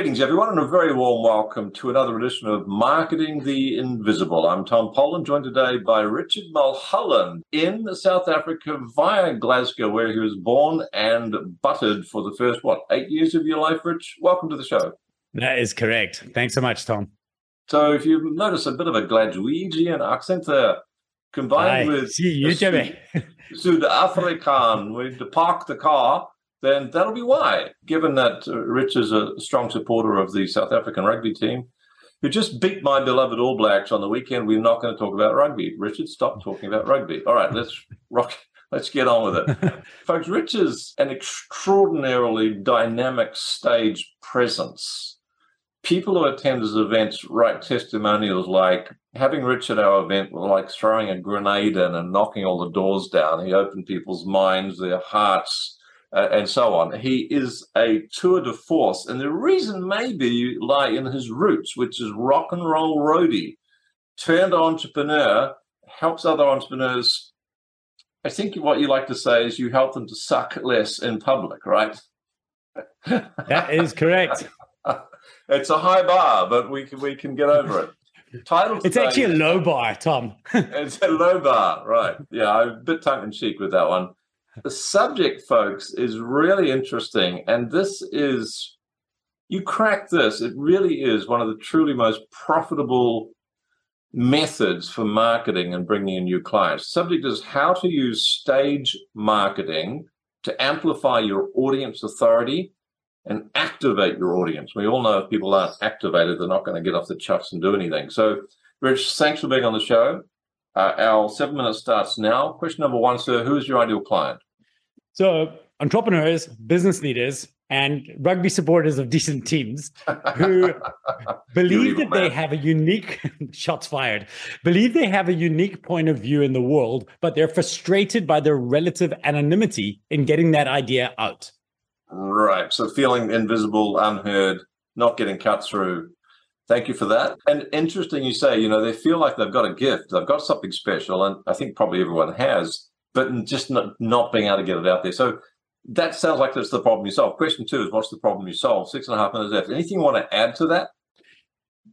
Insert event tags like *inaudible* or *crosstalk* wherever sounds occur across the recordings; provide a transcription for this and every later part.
Greetings, everyone, and a very warm welcome to another edition of Marketing the Invisible. I'm Tom Poland, joined today by Richard Mulholland in South Africa via Glasgow, where he was born and buttered for the first, what, eight years of your life, Rich? Welcome to the show. That is correct. Thanks so much, Tom. So, if you notice a bit of a Glaswegian accent there, combined Aye. with See you, Jimmy. Eh? *laughs* South African, with the park the car, then that'll be why. Given that uh, Rich is a strong supporter of the South African rugby team, who just beat my beloved All Blacks on the weekend, we're not going to talk about rugby. Richard, stop talking about rugby. All right, let's *laughs* rock. Let's get on with it. *laughs* Folks, Rich is an extraordinarily dynamic stage presence. People who attend his events write testimonials like having Rich at our event was like throwing a grenade in and knocking all the doors down. He opened people's minds, their hearts, uh, and so on. He is a tour de force, and the reason maybe lie in his roots, which is rock and roll roadie, turned entrepreneur, helps other entrepreneurs. I think what you like to say is you help them to suck less in public, right? *laughs* that is correct. *laughs* it's a high bar, but we can we can get over it. Title. It's actually a low bar, Tom. *laughs* it's a low bar, right? Yeah, I'm a bit tongue in cheek with that one. The subject, folks, is really interesting, and this is you crack this. It really is one of the truly most profitable methods for marketing and bringing in new clients. Subject is how to use stage marketing to amplify your audience authority and activate your audience. We all know if people aren't activated, they're not going to get off the chuffs and do anything. So, Rich, thanks for being on the show. Uh, our seven minutes starts now. Question number one, sir Who is your ideal client? So, entrepreneurs, business leaders, and rugby supporters of decent teams who *laughs* believe that they have a unique *laughs* shots fired believe they have a unique point of view in the world but they're frustrated by their relative anonymity in getting that idea out. Right. So feeling invisible unheard not getting cut through. Thank you for that. And interesting you say you know they feel like they've got a gift. They've got something special and i think probably everyone has but just not, not being able to get it out there so that sounds like that's the problem you solve. Question two is what's the problem you solve? Six and a half minutes left. Anything you want to add to that?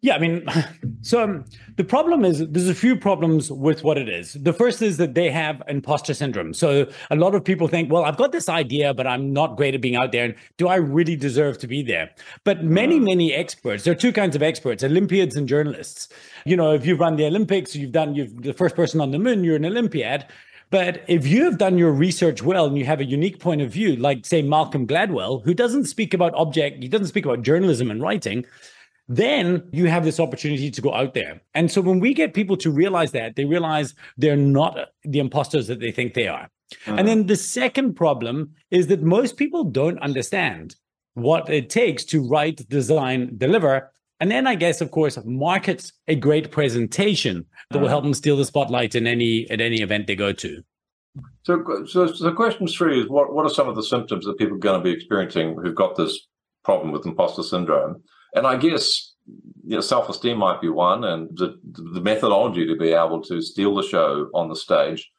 Yeah, I mean, *laughs* so um, the problem is there's a few problems with what it is. The first is that they have imposter syndrome. So a lot of people think, well, I've got this idea, but I'm not great at being out there. And do I really deserve to be there? But many, mm. many experts, there are two kinds of experts, Olympiads and journalists. You know, if you've run the Olympics, you've done, you've the first person on the moon, you're an Olympiad. But if you have done your research well and you have a unique point of view, like say Malcolm Gladwell, who doesn't speak about object, he doesn't speak about journalism and writing, then you have this opportunity to go out there. And so when we get people to realize that, they realize they're not the imposters that they think they are. Uh-huh. And then the second problem is that most people don't understand what it takes to write, design, deliver and then I guess, of course, markets a great presentation that will mm. help them steal the spotlight in any at any event they go to. So, so, so question three is what, what are some of the symptoms that people are going to be experiencing who've got this problem with imposter syndrome? And I guess you know, self-esteem might be one, and the, the methodology to be able to steal the show on the stage.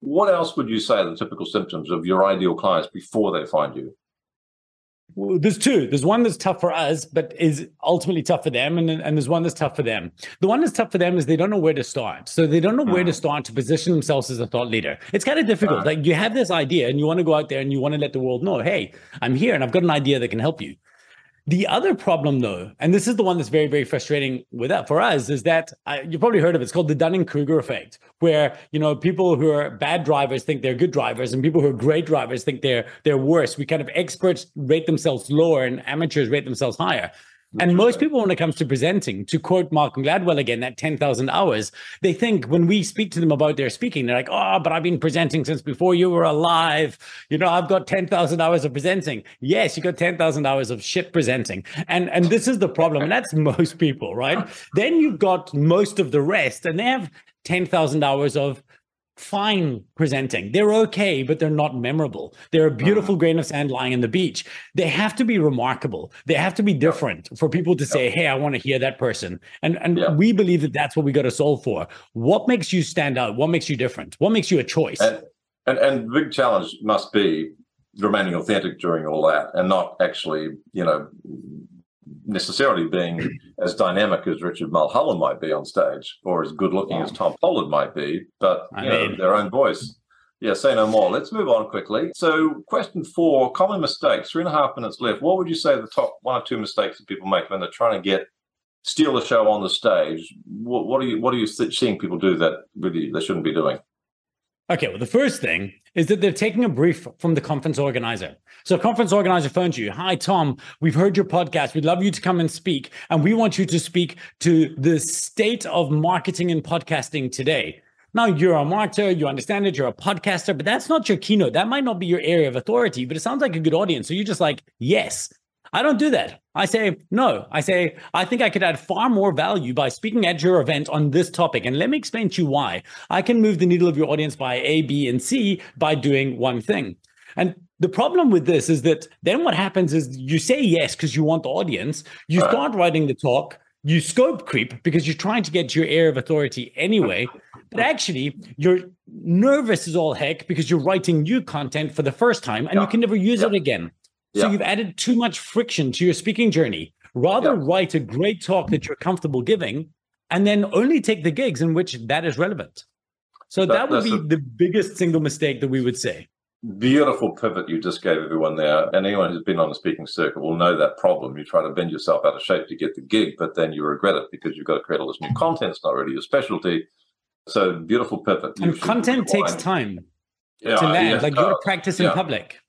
What else would you say are the typical symptoms of your ideal clients before they find you? Well, there's two. There's one that's tough for us, but is ultimately tough for them, and and there's one that's tough for them. The one that's tough for them is they don't know where to start. So they don't know where to hmm. start to position themselves as a thought leader. It's kind of difficult. Like you have this idea, and you want to go out there and you want to let the world know, hey, I'm here, and I've got an idea that can help you. The other problem, though, and this is the one that's very, very frustrating with that for us, is that uh, you've probably heard of it. It's called the Dunning Kruger effect, where you know people who are bad drivers think they're good drivers, and people who are great drivers think they're they're worse. We kind of experts rate themselves lower, and amateurs rate themselves higher. And most people, when it comes to presenting, to quote Malcolm Gladwell again, that 10,000 hours, they think when we speak to them about their speaking, they're like, oh, but I've been presenting since before you were alive. You know, I've got 10,000 hours of presenting. Yes, you got 10,000 hours of shit presenting. And, and this is the problem. And that's *laughs* most people, right? then you've got most of the rest, and they have 10,000 hours of fine presenting. They're okay, but they're not memorable. They're a beautiful uh-huh. grain of sand lying in the beach. They have to be remarkable. They have to be different for people to say, "Hey, I want to hear that person." And and yeah. we believe that that's what we got to solve for. What makes you stand out? What makes you different? What makes you a choice? And and, and the big challenge must be remaining authentic during all that and not actually, you know, necessarily being as dynamic as Richard Mulholland might be on stage, or as good looking as Tom Poland might be, but you I know, mean, their own voice. Yeah, say no more. Let's move on quickly. So, question four: common mistakes. Three and a half minutes left. What would you say the top one or two mistakes that people make when they're trying to get steal the show on the stage? What, what are you What are you seeing people do that really they shouldn't be doing? Okay, well, the first thing is that they're taking a brief from the conference organizer. So, conference organizer phones you Hi, Tom, we've heard your podcast. We'd love you to come and speak. And we want you to speak to the state of marketing and podcasting today. Now, you're a marketer, you understand it, you're a podcaster, but that's not your keynote. That might not be your area of authority, but it sounds like a good audience. So, you're just like, Yes, I don't do that. I say, no. I say, I think I could add far more value by speaking at your event on this topic. And let me explain to you why. I can move the needle of your audience by A, B, and C by doing one thing. And the problem with this is that then what happens is you say yes because you want the audience, you start writing the talk, you scope creep because you're trying to get your air of authority anyway. But actually, you're nervous as all heck because you're writing new content for the first time and yeah. you can never use yeah. it again. So yeah. you've added too much friction to your speaking journey. Rather yeah. write a great talk that you're comfortable giving and then only take the gigs in which that is relevant. So that, that would be a, the biggest single mistake that we would say. Beautiful pivot you just gave everyone there. And anyone who's been on the speaking circuit will know that problem. You try to bend yourself out of shape to get the gig, but then you regret it because you've got to create all this new content. It's not really your specialty. So beautiful pivot. And content takes time yeah, to land. like you got to uh, practice in public.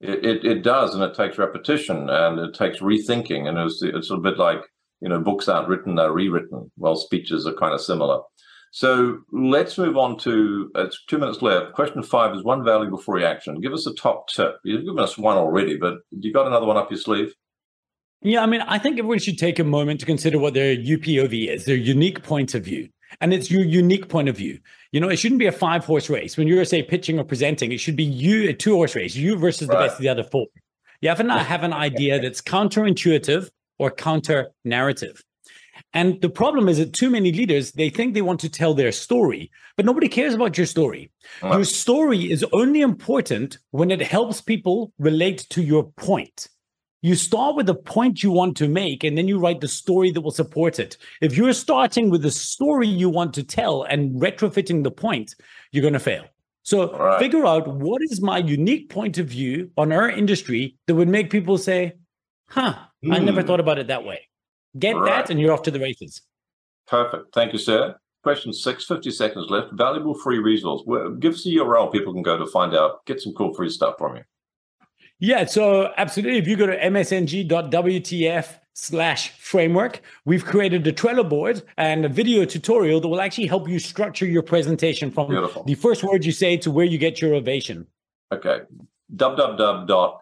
It, it, it, does, and it takes repetition and it takes rethinking. And it's, it's a bit like, you know, books aren't written, they're rewritten. Well, speeches are kind of similar. So let's move on to it's two minutes left. Question five is one value before reaction. Give us a top tip. You've given us one already, but you got another one up your sleeve? Yeah, I mean, I think everyone should take a moment to consider what their UPOV is, their unique point of view. And it's your unique point of view. You know, it shouldn't be a five horse race. When you're, say, pitching or presenting, it should be you, a two horse race, you versus the best of the other four. You have to have an idea that's counterintuitive or counter narrative. And the problem is that too many leaders, they think they want to tell their story, but nobody cares about your story. Your story is only important when it helps people relate to your point. You start with the point you want to make, and then you write the story that will support it. If you're starting with the story you want to tell and retrofitting the point, you're going to fail. So right. figure out what is my unique point of view on our industry that would make people say, huh, mm. I never hmm. thought about it that way. Get right. that, and you're off to the races. Perfect. Thank you, sir. Question six, 50 seconds left. Valuable free resource. Give us a URL people can go to find out, get some cool free stuff from you. Yeah, so absolutely. If you go to msng.wtf slash framework, we've created a Trello board and a video tutorial that will actually help you structure your presentation from Beautiful. the first words you say to where you get your ovation. Okay. www.msng,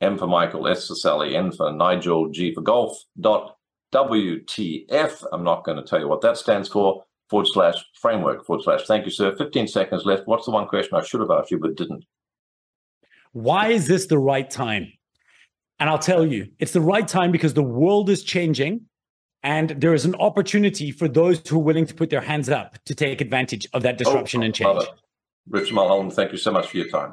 M for Michael, S for Sally, N for Nigel, G for golf, dot WTF. I'm not going to tell you what that stands for. Forward slash framework forward slash. Thank you, sir. 15 seconds left. What's the one question I should have asked you but didn't? Why is this the right time? And I'll tell you, it's the right time because the world is changing and there is an opportunity for those who are willing to put their hands up to take advantage of that oh, disruption oh, and change. Rich Mulholland, thank you so much for your time.